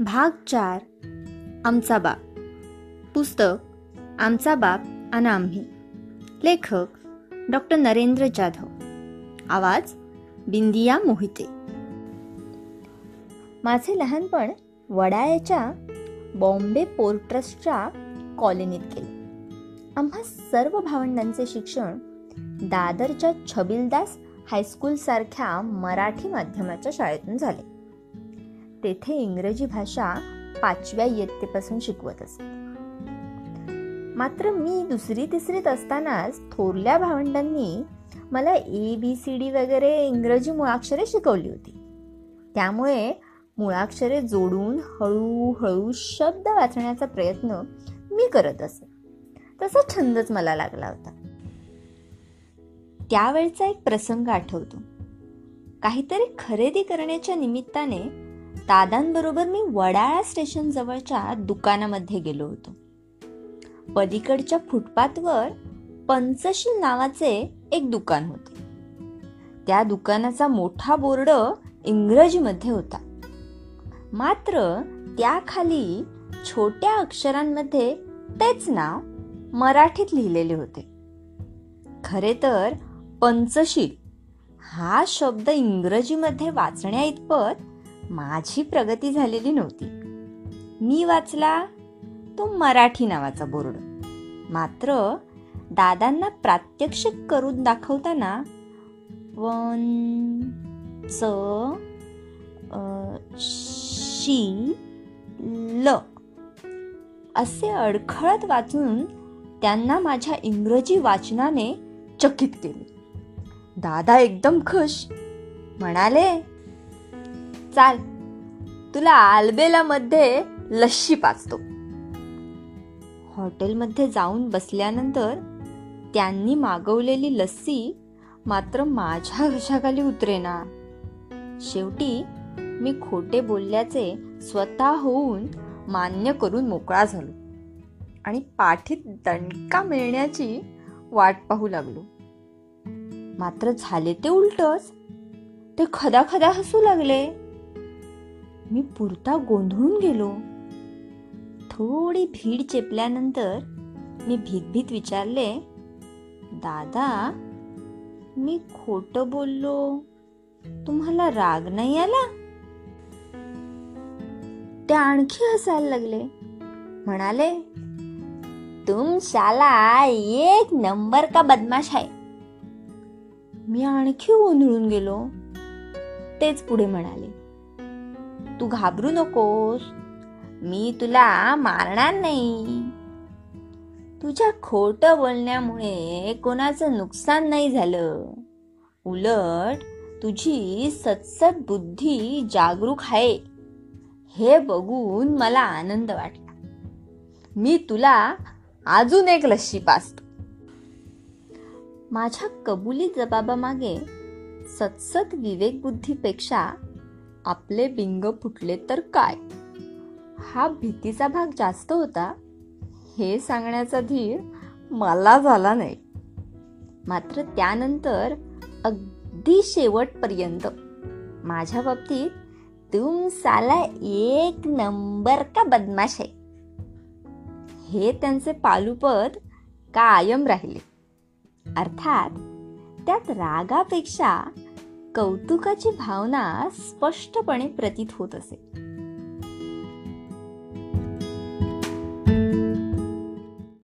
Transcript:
भाग चार. आमचा बाप. पुस्तक आमचा बाप आणि आम्ही. लेखक डॉक्टर नरेंद्र जाधव. आवाज बिंदिया मोहिते. माझे लहानपण वडाळ्याच्या बॉम्बे पोर्ट ट्रस्टच्या कॉलनीत गेले. आम्हा सर्व भावंडांचे शिक्षण दादरच्या छबिलदास हायस्कूलसारख्या मराठी माध्यमाच्या शाळेतून झाले. तेथे इंग्रजी भाषा पाचव्या इयत्तेपासून शिकवत असत मात्र मी दुसरी तिसरीत असतानाच थोरल्या भावंडांनी मला ए बी सी डी वगैरे इंग्रजी मुळाक्षरे शिकवली होती. त्यामुळे मुळाक्षरे जोडून हळूहळू शब्द वाचण्याचा प्रयत्न मी करत असे. तसा छंदच मला लागला होता. त्यावेळचा एक प्रसंग आठवतो. काहीतरी खरेदी करण्याच्या निमित्ताने दादांबरोबर मी वडाळा स्टेशन जवळच्या दुकानामध्ये गेलो होतो. पलीकडच्या फुटपाथवर पंचशील नावाचे एक दुकान होते. त्या दुकानाचा मोठा बोर्ड इंग्रजीमध्ये होता. मात्र त्याखाली छोट्या अक्षरांमध्ये तेच नाव मराठीत लिहिलेले होते. खरे तर पंचशील हा शब्द इंग्रजीमध्ये वाचण्या इतपत माझी प्रगती झालेली नव्हती. मी वाचला तो मराठी नावाचा बोर्ड. मात्र दादांना प्रात्यक्षिक करून दाखवताना वन च शी ल असे अडखळत वाचून त्यांना माझ्या इंग्रजी वाचनाने चकित केले. दादा एकदम खुश. म्हणाले चाल. तुला आलबेला मध्ये लस्सी पाचतो हॉटेलमध्ये जाऊन बसल्यानंतर त्यांनी मागवलेली लस्सी मात्र माझ्या घशाखाली उतरेना. शेवटी मी खोटे बोलल्याचे स्वतः होऊन मान्य करून मोकळा झालो आणि पाठीत दणका मिळण्याची वाट पाहू लागलो. मात्र झाले ते उलटच. ते खदा खदा हसू लागले. मी पुरता गोंधळून गेलो. थोडी भीड चेपल्यानंतर मी भीतभीत विचारले दादा मी खोट बोललो? तुम्हाला राग नाही आला? ते आणखी हसायला लागले. म्हणाले तुम शाला एक नंबर का बदमाश आहे मी आणखी गोंधळून गेलो. तेच पुढे म्हणाले तू घाबरू नकोस. मी तुला मारणार नाही. तुझ्या खोट बोलण्यामुळे कोणाचं नुकसान नाही झालं. उलट तुझी सत्सत बुद्धी जागरूक आहे. हे बघून मला आनंद वाटला. मी तुला अजून एक लस्सी पाचतो माझ्या कबुली जबाबामागे सत्सत विवेकबुद्धीपेक्षा आपले बिंग फुटले तर काय? हा भीतीचा भाग जास्त होता. हे सांगण्याचा धीर मला झाला नाही. मात्र त्यानंतर अगदी शेवटपर्यंत माझ्या बाबतीत तुम साला एक नंबर का बदमाश आहे. हे त्यांचे पालुपद कायम राहिले. अर्थात त्यात रागापेक्षा कौतुकाची भावना स्पष्टपणे प्रतीत होत असे